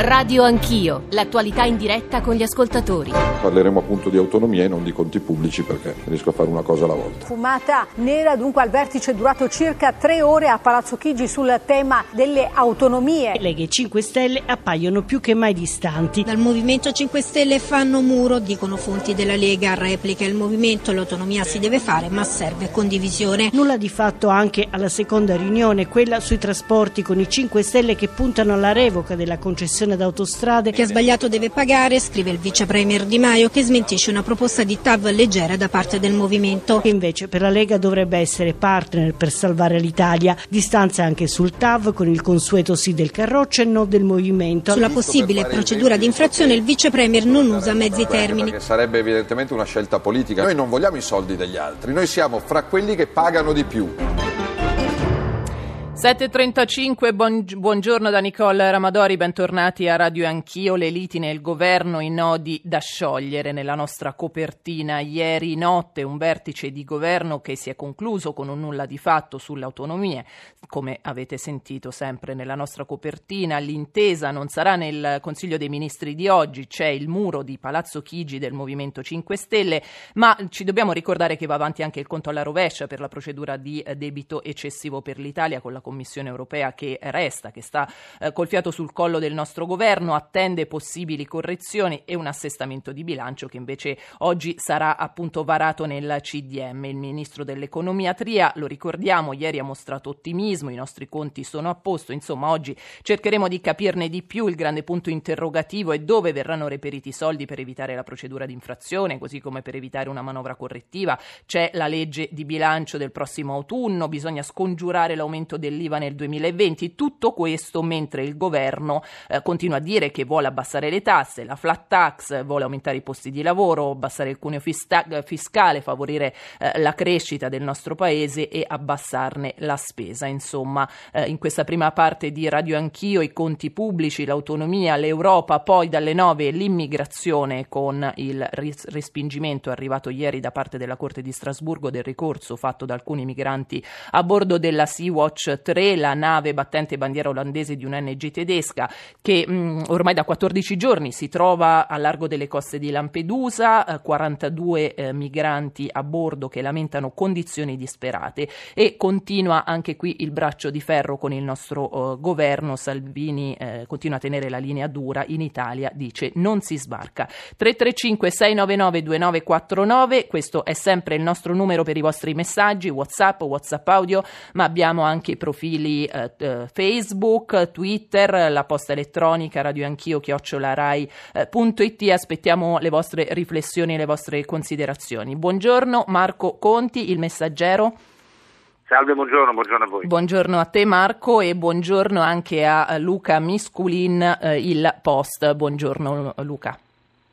Radio Anch'io, l'attualità in diretta con gli ascoltatori. Parleremo appunto di autonomia e non di conti pubblici perché riesco a fare una cosa alla volta. Fumata nera dunque al vertice durato circa tre ore a Palazzo Chigi sul tema delle autonomie. Lega e 5 Stelle appaiono più che mai distanti. Dal Movimento 5 Stelle fanno muro, dicono fonti della Lega, replica il movimento, l'autonomia si deve fare ma serve condivisione. Nulla di fatto anche alla seconda riunione, quella sui trasporti con i 5 Stelle che puntano alla revoca della concessione d'autostrade. Chi ha sbagliato deve pagare, scrive il vice premier Di Maio che smentisce una proposta di TAV leggera da parte del movimento. Che invece per la Lega dovrebbe essere partner per salvare l'Italia. Distanza anche sul TAV con il consueto sì del Carroccio e no del movimento. Sulla possibile procedura di infrazione il vice premier non usa mezzi termini. Sarebbe evidentemente una scelta politica. Noi non vogliamo i soldi degli altri, noi siamo fra quelli che pagano di più. 7.35, buon, buongiorno da Nicole Ramadori, bentornati a Radio Anch'io, le liti nel governo, i nodi da sciogliere nella nostra copertina. Ieri notte un vertice di governo che si è concluso con un nulla di fatto sulle autonomie, come avete sentito sempre nella nostra copertina. L'intesa non sarà nel Consiglio dei Ministri di oggi, c'è il muro di Palazzo Chigi del Movimento 5 Stelle, ma ci dobbiamo ricordare che va avanti anche il conto alla rovescia per la procedura di debito eccessivo per l'Italia con la Commissione europea che resta, che sta eh, col fiato sul collo del nostro governo, attende possibili correzioni e un assestamento di bilancio che invece oggi sarà appunto varato nel CDM. Il ministro dell'economia Tria, lo ricordiamo, ieri ha mostrato ottimismo, i nostri conti sono a posto, insomma oggi cercheremo di capirne di più. Il grande punto interrogativo è dove verranno reperiti i soldi per evitare la procedura di infrazione, così come per evitare una manovra correttiva. C'è la legge di bilancio del prossimo autunno, bisogna scongiurare l'aumento del dell'IVA nel 2020. Tutto questo mentre il governo eh, continua a dire che vuole abbassare le tasse, la flat tax, vuole aumentare i posti di lavoro, abbassare il cuneo fista- fiscale, favorire eh, la crescita del nostro paese e abbassarne la spesa. Insomma, eh, in questa prima parte di Radio Anch'io i conti pubblici, l'autonomia, l'Europa, poi dalle 9 l'immigrazione con il ris- respingimento arrivato ieri da parte della Corte di Strasburgo del ricorso fatto da alcuni migranti a bordo della Sea-Watch 3, la nave battente bandiera olandese di un'NG tedesca che mh, mm, ormai da 14 giorni si trova a largo delle coste di Lampedusa, eh, 42 eh, migranti a bordo che lamentano condizioni disperate e continua anche qui il braccio di ferro con il nostro eh, governo. Salvini eh, continua a tenere la linea dura in Italia, dice non si sbarca. 335 699 2949, questo è sempre il nostro numero per i vostri messaggi, WhatsApp, WhatsApp audio, ma abbiamo anche i profili profili eh, eh, Facebook, Twitter, la posta elettronica radioanchio chiocciolarai.it. Eh, Aspettiamo le vostre riflessioni e le vostre considerazioni. Buongiorno Marco Conti, il messaggero. Salve, buongiorno, buongiorno a voi. Buongiorno a te Marco e buongiorno anche a Luca Misculin, eh, il Post. Buongiorno Luca.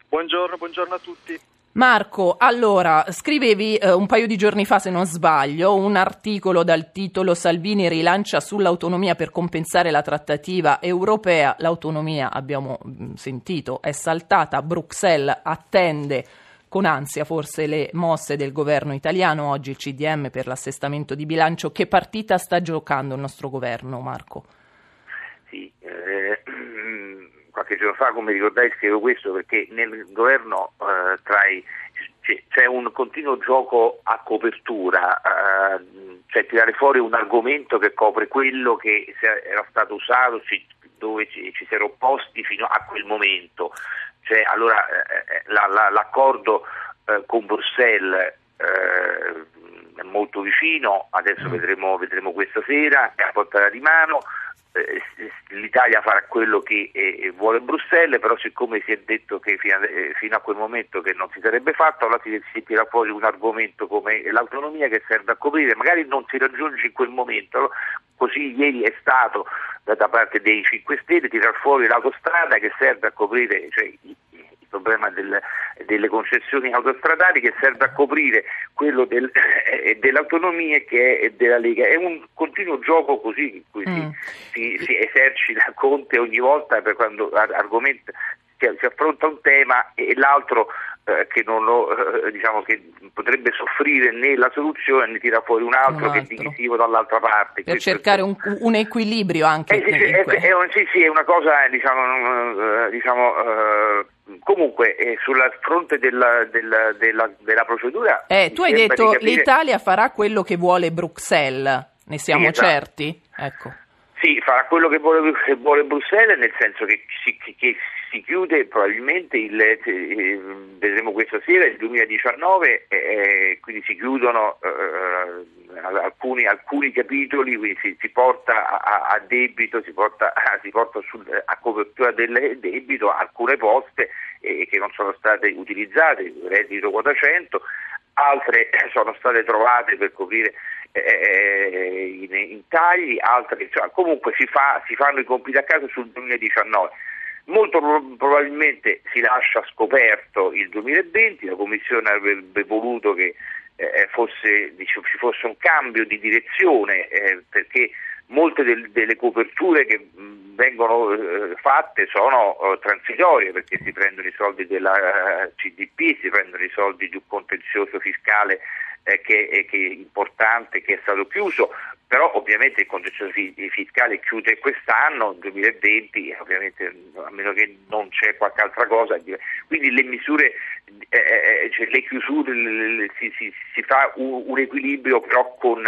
Buongiorno, buongiorno a tutti. Marco, allora, scrivevi eh, un paio di giorni fa, se non sbaglio, un articolo dal titolo Salvini rilancia sull'autonomia per compensare la trattativa europea. L'autonomia, abbiamo mm, sentito, è saltata. Bruxelles attende con ansia forse le mosse del governo italiano. Oggi il CDM per l'assestamento di bilancio. Che partita sta giocando il nostro governo, Marco? Sì, eh, qualche giorno fa, come ricordai, scrivo questo perché nel governo eh, i, c'è un continuo gioco a copertura, eh, cioè tirare fuori un argomento che copre quello che era stato usato, dove ci, ci si era opposti fino a quel momento. Cioè, allora, eh, eh la, la, l'accordo eh, con Bruxelles eh, è molto vicino, adesso mm. vedremo, vedremo questa sera, è a portata di mano. Eh, l'Italia farà quello che eh, vuole Bruxelles, però siccome si è detto che fino a, eh, quel momento che non si sarebbe fatto, allora si tira fuori un argomento come l'autonomia che serve a coprire, magari non si raggiunge in quel momento, così ieri è stato da parte dei 5 Stelle tirar fuori l'autostrada che serve a coprire cioè, problema del, delle concessioni autostradali che serve a coprire quello del, eh, dell'autonomia che è della Lega. È un continuo gioco così in cui mm. si, si, si, esercita Conte ogni volta per quando argomenta si, si affronta un tema e l'altro eh, che, lo, eh, diciamo che potrebbe soffrire né la soluzione né tira fuori un altro, un altro. che è divisivo dall'altra parte. Per Questo cercare un, un, equilibrio anche. Eh, sì, è, è, un, sì, sì, è una cosa, diciamo, eh, diciamo eh, comunque sul fronte della, della, della, della procedura... tu hai detto capire... l'Italia farà quello che vuole Bruxelles, ne siamo esatto. certi? Ecco. Sì, farà quello che vuole, che vuole Bruxelles, nel senso che si, che si chiude probabilmente, il, eh, vedremo questa sera, il 2019, eh, quindi si chiudono eh, alcuni, alcuni, capitoli, quindi si, si porta a, a, debito, si porta, a, si porta sul, a copertura del debito alcune poste eh, che non sono state utilizzate, il reddito quota 100, altre sono state trovate per coprire eh, in, in, tagli, altre cioè, comunque si, fa, si, fanno i compiti a casa sul 2019. Molto probabilmente si lascia scoperto il 2020, la Commissione avrebbe voluto che eh, fosse, diciamo, ci fosse un cambio di direzione eh, perché molte del, delle coperture che vengono eh, fatte sono uh, transitorie perché si prendono i soldi della uh, CDP, si prendono i soldi di un contenzioso fiscale eh, che, che, importante, che è stato chiuso, però ovviamente il contenzioso fiscale chiude quest'anno, nel 2020, ovviamente a meno che non c'è qualche altra cosa, quindi le misure, eh, eh, cioè le chiusure, le, le, si, si, si, fa un, un equilibrio però con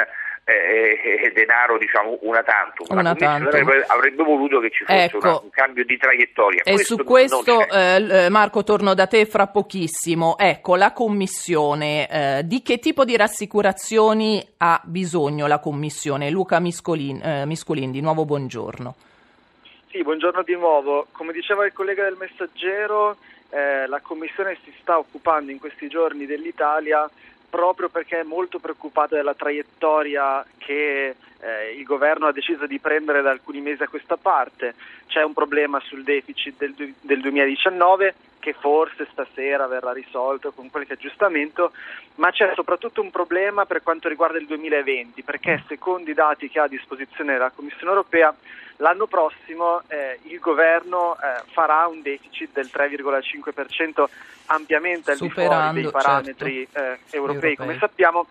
eh, eh, denaro diciamo una tantum. Una tantum. Avrebbe, avrebbe, voluto che ci fosse ecco. una, un cambio di traiettoria. E questo su questo eh, eh, Marco torno da te fra pochissimo. Ecco, la Commissione, eh, di che tipo di rassicurazioni ha bisogno la Commissione? Luca Miscolin, eh, Miscolin di nuovo buongiorno. Sì, buongiorno di nuovo. Come diceva il collega del Messaggero, la Commissione si sta occupando in questi giorni dell'Italia proprio perché è molto preoccupata della traiettoria che eh, il governo ha deciso di prendere da alcuni mesi a questa parte. C'è un problema sul deficit del, del 2019 che forse stasera verrà risolto con qualche aggiustamento, ma c'è soprattutto un problema per quanto riguarda il 2020, perché secondo i dati che ha a disposizione la Commissione europea l'anno prossimo eh, il governo eh, farà un deficit del 3,5% ampiamente al di fuori dei parametri certo, eh, europei, europei, come sappiamo,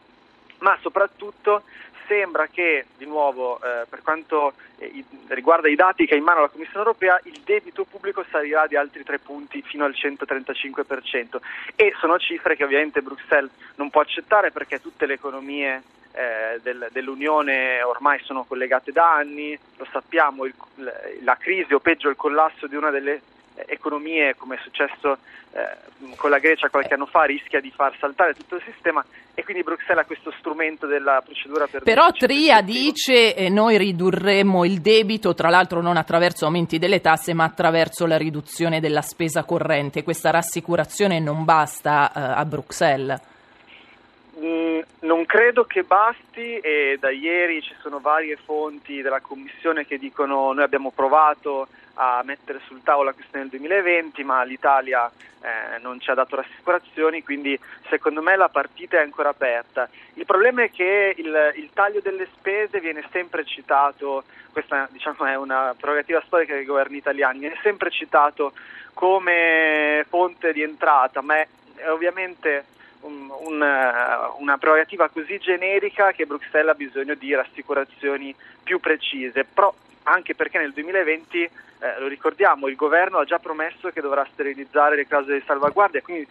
ma soprattutto sembra che, di nuovo, eh, per quanto eh, riguarda i dati che ha in mano la Commissione europea, il debito pubblico salirà di altri tre punti fino al 135% e sono cifre che ovviamente Bruxelles non può accettare perché tutte le economie eh, del, dell'Unione ormai sono collegate da anni, lo sappiamo, il, la crisi o peggio il collasso di una delle economie, come è successo eh, con la Grecia qualche anno fa, rischia di far saltare tutto il sistema e quindi Bruxelles ha questo strumento della procedura per... Però Tria dice eh, noi ridurremo il debito, tra l'altro non attraverso aumenti delle tasse, ma attraverso la riduzione della spesa corrente. Questa rassicurazione non basta eh, a Bruxelles. Mm, non credo che basti e da ieri ci sono varie fonti della Commissione che dicono noi abbiamo provato a mettere sul tavolo la questione del 2020 ma l'Italia eh, non ci ha dato rassicurazioni quindi secondo me la partita è ancora aperta. Il problema è che il, il taglio delle spese viene sempre citato, questa diciamo, è una prerogativa storica dei governi italiani, viene sempre citato come fonte di entrata ma è, è ovviamente un, un, una prerogativa così generica che Bruxelles ha bisogno di rassicurazioni più precise, però anche perché nel 2020, eh, lo ricordiamo, il governo ha già promesso che dovrà sterilizzare le case di salvaguardia, quindi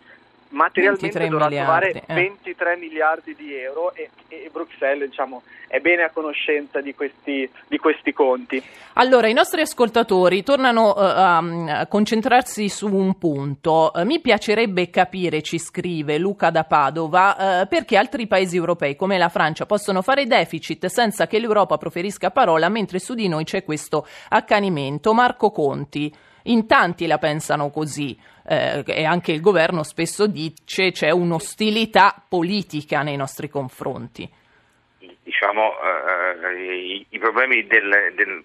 materialmente dovrà miliardi, trovare eh. 23 miliardi di euro e, e Bruxelles diciamo, è bene a conoscenza di questi, di questi, conti. Allora, i nostri ascoltatori tornano uh, a concentrarsi su un punto. Uh, mi piacerebbe capire, ci scrive Luca da Padova, uh, perché altri paesi europei come la Francia possono fare deficit senza che l'Europa proferisca parola, mentre su di noi c'è questo accanimento. Marco Conti. In tanti la pensano così eh, e anche il governo spesso dice c'è un'ostilità politica nei nostri confronti. Diciamo, eh, i, i, problemi del, del,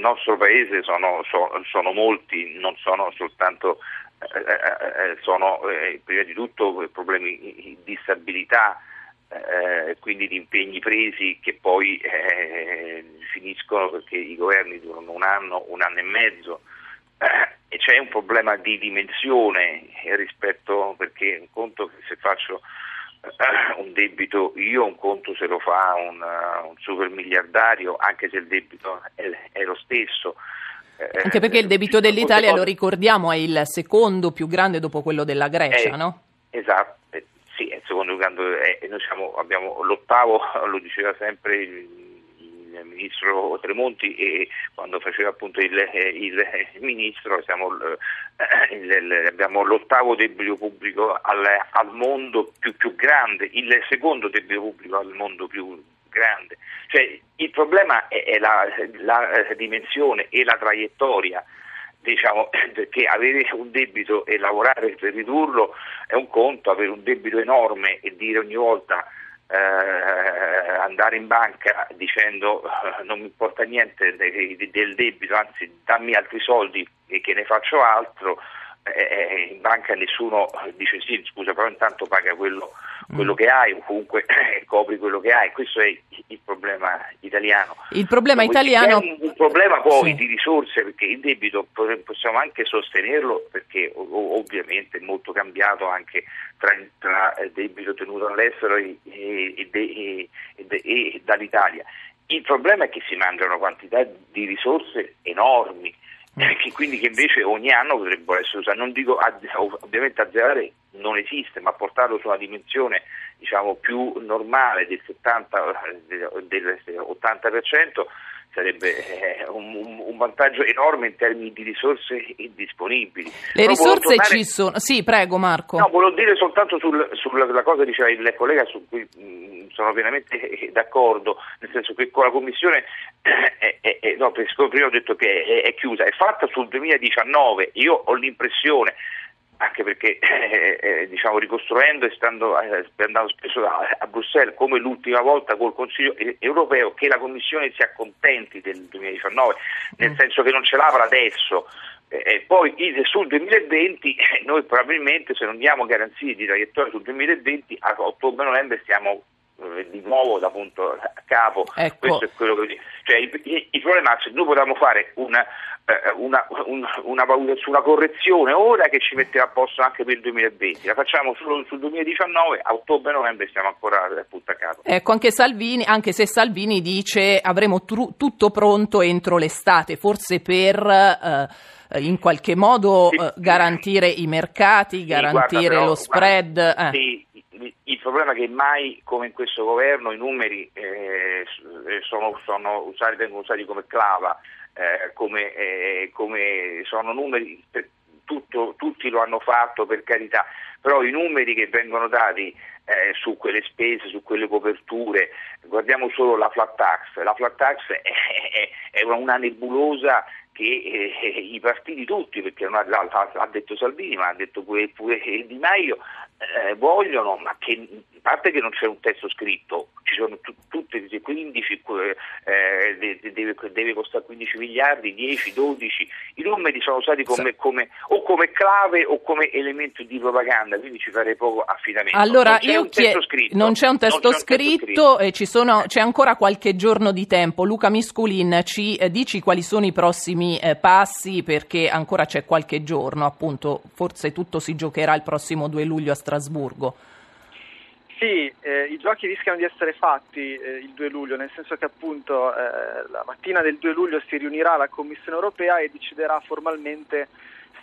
nostro paese sono, so, sono, molti, non sono soltanto, eh, eh, eh sono prima di tutto problemi di stabilità, eh, quindi di impegni presi che poi eh, finiscono perché i governi durano un anno, un anno e mezzo, eh, e c'è un problema di dimensione rispetto perché un conto che se faccio uh, un debito io, un conto se lo fa un, uh, un super miliardario, anche se il debito è, è lo stesso. Eh, anche perché il debito dell'Italia, lo ricordiamo, è il secondo più grande dopo quello della Grecia, eh, no? Esatto, eh, sì, è il secondo più grande, noi siamo, abbiamo l'ottavo, lo diceva sempre il ministro Tremonti e quando faceva appunto il, il, il ministro siamo, eh, il, abbiamo l'ottavo debito pubblico al, al mondo più, più, grande, il secondo debito pubblico al mondo più grande. Cioè, il problema è, è la, la dimensione e la traiettoria diciamo, perché avere un debito e lavorare per ridurlo è un conto, avere un debito enorme e dire ogni volta eh, andare in banca dicendo eh, non mi importa niente de, del debito, anzi dammi altri soldi e che ne faccio altro, eh, eh in banca nessuno dice sì, scusa, però intanto paga quello, quello mm. che hai o comunque copri quello che hai. Questo è il problema italiano. Il problema italiano... È un, problema poi sì. di risorse perché il debito possiamo anche sostenerlo perché ovviamente è molto cambiato anche tra, tra debito tenuto all'estero e, e, e, e dall'Italia. Il problema è che si mangiano quantità di risorse enormi che quindi che invece ogni anno potrebbero essere usate. Non dico ovviamente azzerare non esiste, ma portarlo su una dimensione diciamo, più normale del 70 del 80% sarebbe eh, un, un, vantaggio enorme in termini di risorse disponibili. Le Però risorse tornare... ci sono, sì prego Marco. No, volevo dire soltanto sul, sulla cosa che diceva il collega su cui mh, sono pienamente eh, d'accordo, nel senso che con la Commissione, eh, eh, eh no, prima ho detto che è, è chiusa, è fatta sul 2019, io ho l'impressione anche perché eh, eh, diciamo, ricostruendo e stando, eh, andando spesso a, a, Bruxelles come l'ultima volta col Consiglio europeo che la Commissione si accontenti del 2019 nel mm. senso che non ce l'apra adesso eh, poi sul 2020 eh, noi probabilmente se non diamo garanzie di traiettoria sul 2020 a ottobre-novembre stiamo eh, di nuovo da punto a capo ecco. questo è quello che cioè, il, il, problema è se noi potevamo fare una, eh, una, un, una, una, correzione ora che ci metteva a posto anche per il 2020, la facciamo solo sul 2019, a ottobre-novembre stiamo ancora appunto a capo. Ecco, anche, Salvini, anche se Salvini dice avremo tru- tutto pronto entro l'estate, forse per... Eh, in qualche modo sì, eh, garantire i mercati, sì, garantire guarda, però, lo spread. Guarda, eh. sì, il problema è che mai come in questo governo i numeri eh, sono, sono usati, vengono usati come clava eh, come, eh, come, sono numeri, tutto, tutti lo hanno fatto per carità, però i numeri che vengono dati eh, su quelle spese, su quelle coperture, guardiamo solo la flat tax, la flat tax è, è, è una nebulosa che eh, i partiti tutti, perché non ha, detto Salvini, ma ha detto pure, pure Di Maio, eh, vogliono, ma che a parte che non c'è un testo scritto, ci sono t- tutte 15, eh, deve, deve, costare 15 miliardi, 10, 12, i numeri sono usati come, come, o come clave o come elemento di propaganda, quindi ci farei poco affidamento. Allora, non c'è io un testo scritto, non c'è un testo, c'è scritto, un testo scritto. Sono, c'è ancora qualche giorno di tempo. Luca Misculin, ci eh, dici quali sono i prossimi eh, passi perché ancora c'è qualche giorno, appunto, forse tutto si giocherà il prossimo 2 luglio a Strasburgo. Sì, eh, i giochi rischiano di essere fatti eh, il 2 luglio, nel senso che appunto eh, la mattina del 2 luglio si riunirà la Commissione europea e deciderà formalmente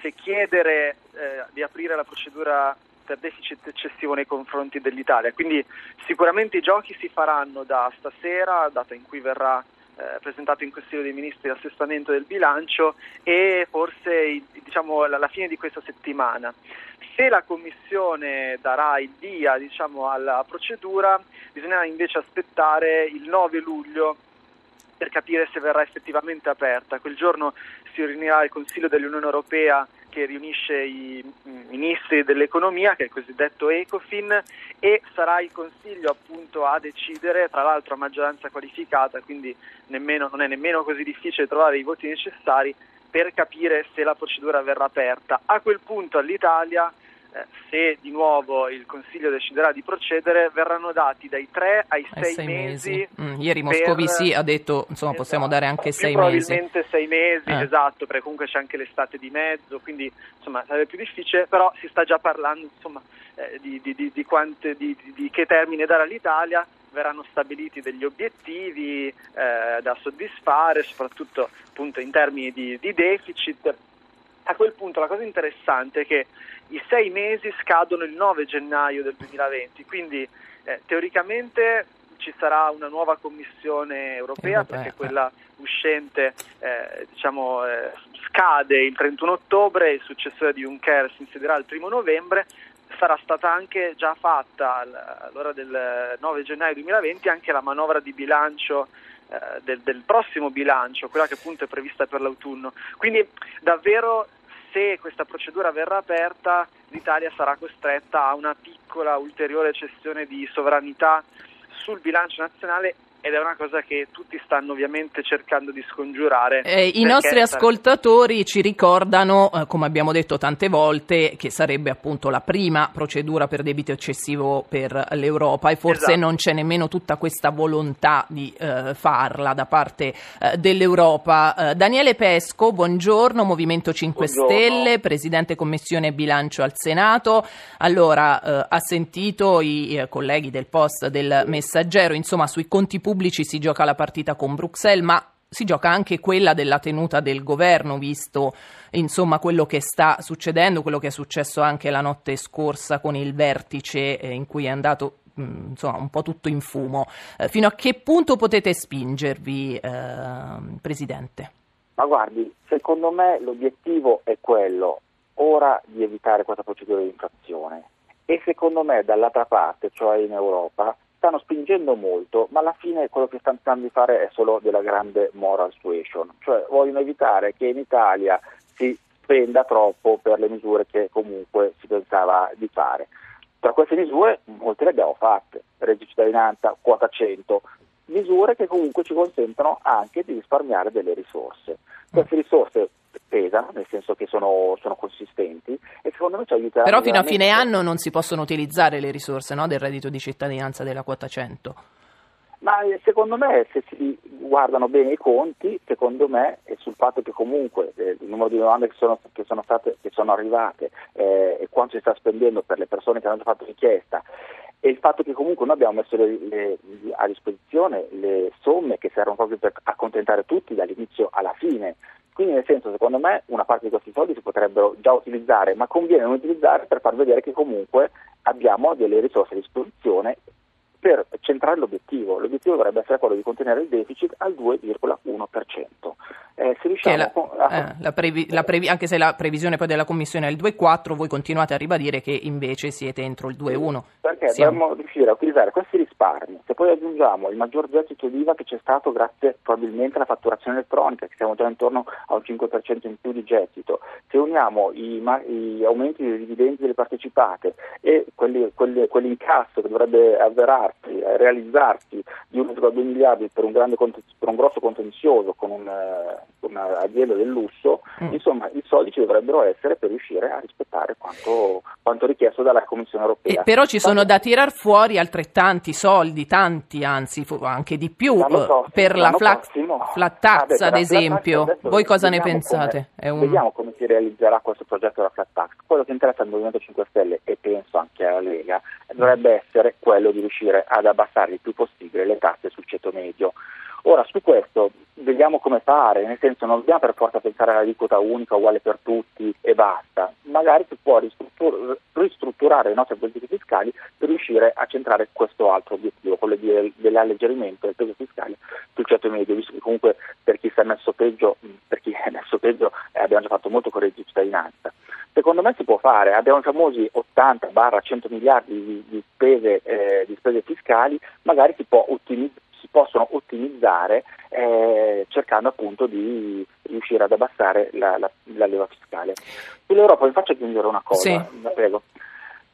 se chiedere eh, di aprire la procedura per deficit eccessivo nei confronti dell'Italia. Quindi sicuramente i giochi si faranno da stasera, data in cui verrà eh, presentato in Consiglio dei Ministri l'assestamento del bilancio e forse diciamo, alla fine di questa settimana. Se la Commissione darà il via diciamo, alla procedura, bisognerà invece aspettare il 9 luglio per capire se verrà effettivamente aperta. Quel giorno si riunirà il Consiglio dell'Unione Europea che riunisce i ministri dell'economia, che è il cosiddetto ECOFIN, e sarà il Consiglio appunto a decidere, tra l'altro a maggioranza qualificata, quindi nemmeno, non è nemmeno così difficile trovare i voti necessari per capire se la procedura verrà aperta. A quel punto all'Italia se di nuovo il Consiglio deciderà di procedere, verranno dati dai 3 ai 6, sei mesi. mesi. Mm, ieri Moscovici per- ha detto, insomma, possiamo Esatto. dare anche Più 6 mesi. Probabilmente 6 mesi, Eh. esatto, perché comunque c'è anche l'estate di mezzo, quindi insomma sarebbe più difficile, però si sta già parlando insomma eh, di, di- di- di quante- di- che termine dare all'Italia, verranno stabiliti degli obiettivi eh, da soddisfare, soprattutto appunto in termini di, di deficit. A quel punto la cosa interessante è che i sei mesi scadono il 9 gennaio del 2020, quindi eh, teoricamente ci sarà una nuova Commissione europea, Europea, perché eh. quella uscente eh, diciamo, eh, scade il 31 ottobre, il successore di Juncker si insedierà il 1 novembre, sarà stata anche già fatta al- all'ora del 9 gennaio 2020 anche la manovra di bilancio eh, del, del prossimo bilancio, quella che appunto è prevista per l'autunno. Quindi davvero se questa procedura verrà aperta l'Italia sarà costretta a una piccola ulteriore cessione di sovranità sul bilancio nazionale ed è una cosa che tutti stanno ovviamente cercando di scongiurare. Eh, I nostri ascoltatori ci ricordano, eh, come abbiamo detto tante volte, che sarebbe appunto la prima procedura per debito eccessivo per l'Europa e forse Esatto. non c'è nemmeno tutta questa volontà di eh, farla da parte eh, dell'Europa. Eh, Daniele Pesco, buongiorno, Movimento 5 Buongiorno. Stelle, Presidente Commissione Bilancio al Senato. Allora, eh, ha sentito i colleghi del Post del Messaggero, insomma sui conti pubblici si gioca la partita con Bruxelles, ma si gioca anche quella della tenuta del governo, visto insomma quello che sta succedendo, quello che è successo anche la notte scorsa con il vertice eh, in cui è andato mh, insomma un po' tutto in fumo. Eh, fino a che punto potete spingervi, eh, Presidente? Ma guardi, secondo me l'obiettivo è quello ora di evitare questa procedura di infrazione e secondo me dall'altra parte, cioè in Europa, stanno spingendo molto, ma alla fine quello che stanno tentando di fare è solo della grande moral suasion, cioè vogliono evitare che in Italia si spenda troppo per le misure che comunque si pensava di fare. Tra queste misure molte le abbiamo fatte, reddito di cittadinanza, quota 100, misure che comunque ci consentono anche di risparmiare delle risorse. Queste risorse pesano, nel senso che sono, sono consistenti e secondo me ci aiuteranno. Però fino a fine anno non si possono utilizzare le risorse no, del reddito di cittadinanza della quota 100. Ma eh, secondo me se si guardano bene i conti, secondo me e sul fatto che comunque eh, il numero di domande che sono, che sono, state, che sono arrivate eh, e quanto si sta spendendo per le persone che hanno fatto richiesta e il fatto che comunque noi abbiamo messo le- le- a disposizione le somme che servono proprio per accontentare tutti dall'inizio alla fine. Quindi nel senso, secondo me, una parte di questi soldi si potrebbero già utilizzare, ma conviene non utilizzare per far vedere che comunque abbiamo delle risorse a disposizione per centrare l'obiettivo. L'obiettivo dovrebbe essere quello di contenere il deficit al 2,1%. Eh, se la- a- eh, la previ- la previ- anche se la previsione poi della Commissione è il 2,4, voi continuate a ribadire che invece siete entro il 2,1. Perché Siamo- dovremmo riuscire a utilizzare questi risparmi. Se poi aggiungiamo il maggior gettito d'IVA che c'è stato grazie probabilmente alla fatturazione elettronica, che siamo già intorno a un 5% in più di gettito, se uniamo i, ma- i aumenti dei dividendi delle partecipate e quelli, quelli, quelli in cassa che dovrebbe avverarsi, eh, realizzarsi di 1,2 miliardi per un, grande cont- per un grosso contenzioso con, un, eh, con un'azienda del lusso, Mm. insomma i soldi ci dovrebbero essere per riuscire a rispettare quanto, quanto richiesto dalla Commissione europea. E però ci sono da tirar fuori altrettanti soldi, tanti anzi, anche di più, L'anno eh, per la fla- prossimo- flat Ah, tax, per ad tax esempio. adesso Voi cosa ne pensate? come- un- Vediamo come si realizzerà questo progetto della flat tax. Quello che interessa al Movimento 5 Stelle e penso anche alla Lega dovrebbe essere quello di riuscire ad abbassare il più possibile le tasse sul ceto medio. Ora, su questo vediamo come fare, nel senso non dobbiamo per forza pensare all'aliquota unica uguale per tutti e basta, magari si può ristruttur- ristrutturare le nostre politiche fiscali per riuscire a centrare questo altro obiettivo, quello di- dell'alleggerimento del peso fiscale sul ceto medio, visto che comunque per chi messo peggio, per chi è messo peggio eh, abbiamo già fatto molto con il reddito di cittadinanza. Secondo me si può fare, abbiamo i famosi 80-100 miliardi di, di spese, eh, di spese fiscali, magari si, può ottimi- si possono ottimizzare eh, cercando appunto di riuscire ad abbassare la, la- la leva fiscale. Sull'Europa vi faccio aggiungere una cosa, Sì. prego.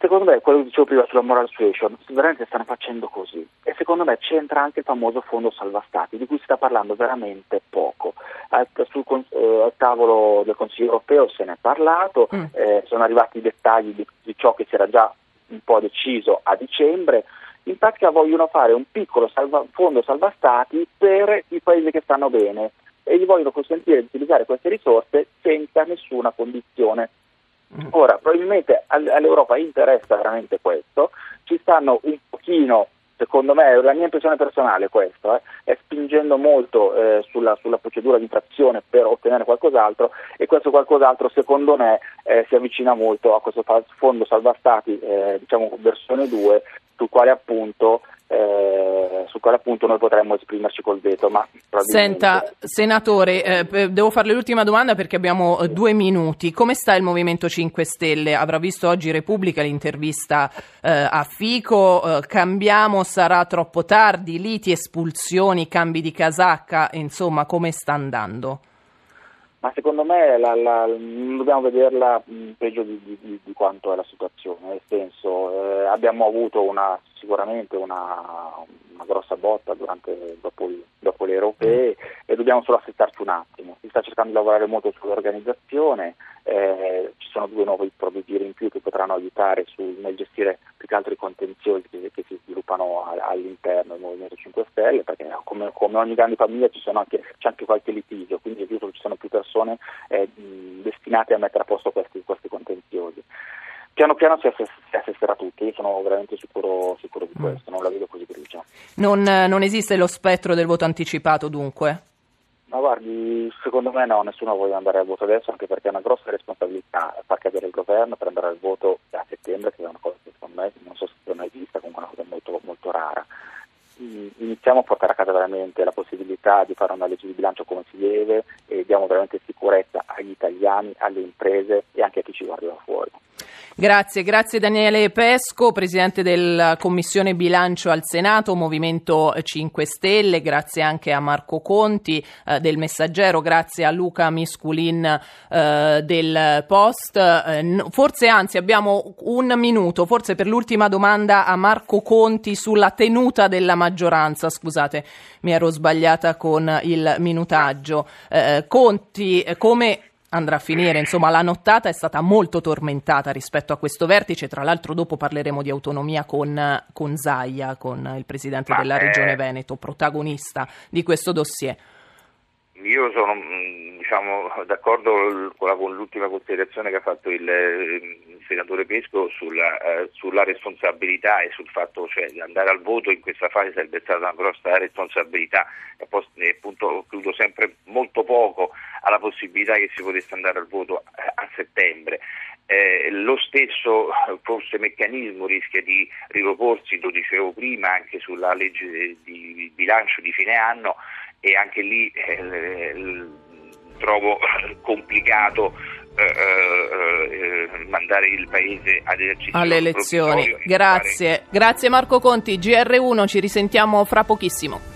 Secondo me, quello che dicevo prima sulla moral suasion, veramente stanno facendo così. E secondo me c'entra anche il famoso fondo salva stati, di cui si sta parlando veramente poco. Al, sul, eh, al tavolo del Consiglio europeo se ne è parlato, mm. eh, sono arrivati i dettagli di, di ciò che si era già un po' deciso a dicembre. In pratica vogliono fare un piccolo salva, fondo salva stati per i paesi che stanno bene e gli vogliono consentire di utilizzare queste risorse senza nessuna condizione. Ora, probabilmente all'Europa interessa veramente questo, ci stanno un pochino, secondo me, è la mia impressione personale questo, eh, è spingendo molto eh, sulla, sulla, procedura di infrazione per ottenere qualcos'altro e questo qualcos'altro secondo me eh, si avvicina molto a questo fondo salva stati, eh, diciamo versione 2, sul quale appunto eh, su quale appunto noi potremmo esprimerci col veto. Ma Senta, senatore, eh, devo farle l'ultima domanda perché abbiamo eh, due minuti. Come sta il Movimento 5 Stelle? Avrà visto oggi Repubblica l'intervista eh, a Fico, eh, cambiamo, sarà troppo tardi, liti, espulsioni, cambi di casacca, insomma come sta andando? ma secondo me la, la, dobbiamo vederla peggio di, di, di, quanto è la situazione, nel senso eh, abbiamo avuto una, sicuramente una, una, grossa botta durante, dopo, dopo, le europee e dobbiamo solo aspettarci un attimo, si sta cercando di lavorare molto sull'organizzazione, eh, ci sono due nuovi provvedimenti in più che potranno aiutare sul, nel gestire più che altro i contenziosi che, che si sviluppano all'interno del Movimento 5 Stelle, perché come, come ogni grande famiglia anche, c'è anche qualche litigio, quindi è giusto che ci sono più persone eh, destinate a mettere a posto questi, questi contenziosi. Piano piano si, assess- si assesserà tutto, io sono veramente sicuro, sicuro di mm. questo, non la vedo così grigia. Non, non esiste lo spettro del voto anticipato dunque? Ma guardi, secondo me no, nessuno voglia andare al voto adesso, anche perché è una grossa responsabilità far cadere il governo per andare al voto a settembre, che è una cosa che secondo me non so se è mai vista, comunque è una cosa molto, molto rara. Mm, iniziamo a portare a casa veramente la possibilità di fare una legge di bilancio come si deve e diamo veramente sicurezza agli italiani, alle imprese e anche a chi ci guarda da fuori. Grazie, grazie Daniele Pesco, Presidente della Commissione Bilancio al Senato, Movimento 5 Stelle, grazie anche a Marco Conti eh, del Messaggero, grazie a Luca Misculin eh, del Post. Eh, forse anzi abbiamo un minuto, forse per l'ultima domanda a Marco Conti sulla tenuta della maggioranza, scusate mi ero sbagliata con il minutaggio. Eh, Conti, come andrà a finire. Insomma, la nottata è stata molto tormentata rispetto a questo vertice. Tra l'altro, dopo parleremo di autonomia con, con Zaia, con il presidente Ma della è... Regione Veneto, protagonista di questo dossier. Io sono mm, diciamo, d'accordo con, l'ultima considerazione che ha fatto il, il senatore Pesco sulla, eh, sulla, responsabilità e sul fatto cioè, di andare al voto in questa fase sarebbe stata una grossa responsabilità e, appunto chiudo sempre molto poco alla possibilità che si potesse andare al voto a, a settembre. Eh, lo stesso forse meccanismo rischia di riproporsi, lo dicevo prima, anche sulla legge di bilancio di fine anno e anche lì eh, trovo complicato eh, eh, eh, mandare il paese ad esercizio alle elezioni. Grazie, grazie Marco Conti, GR1, ci risentiamo fra pochissimo.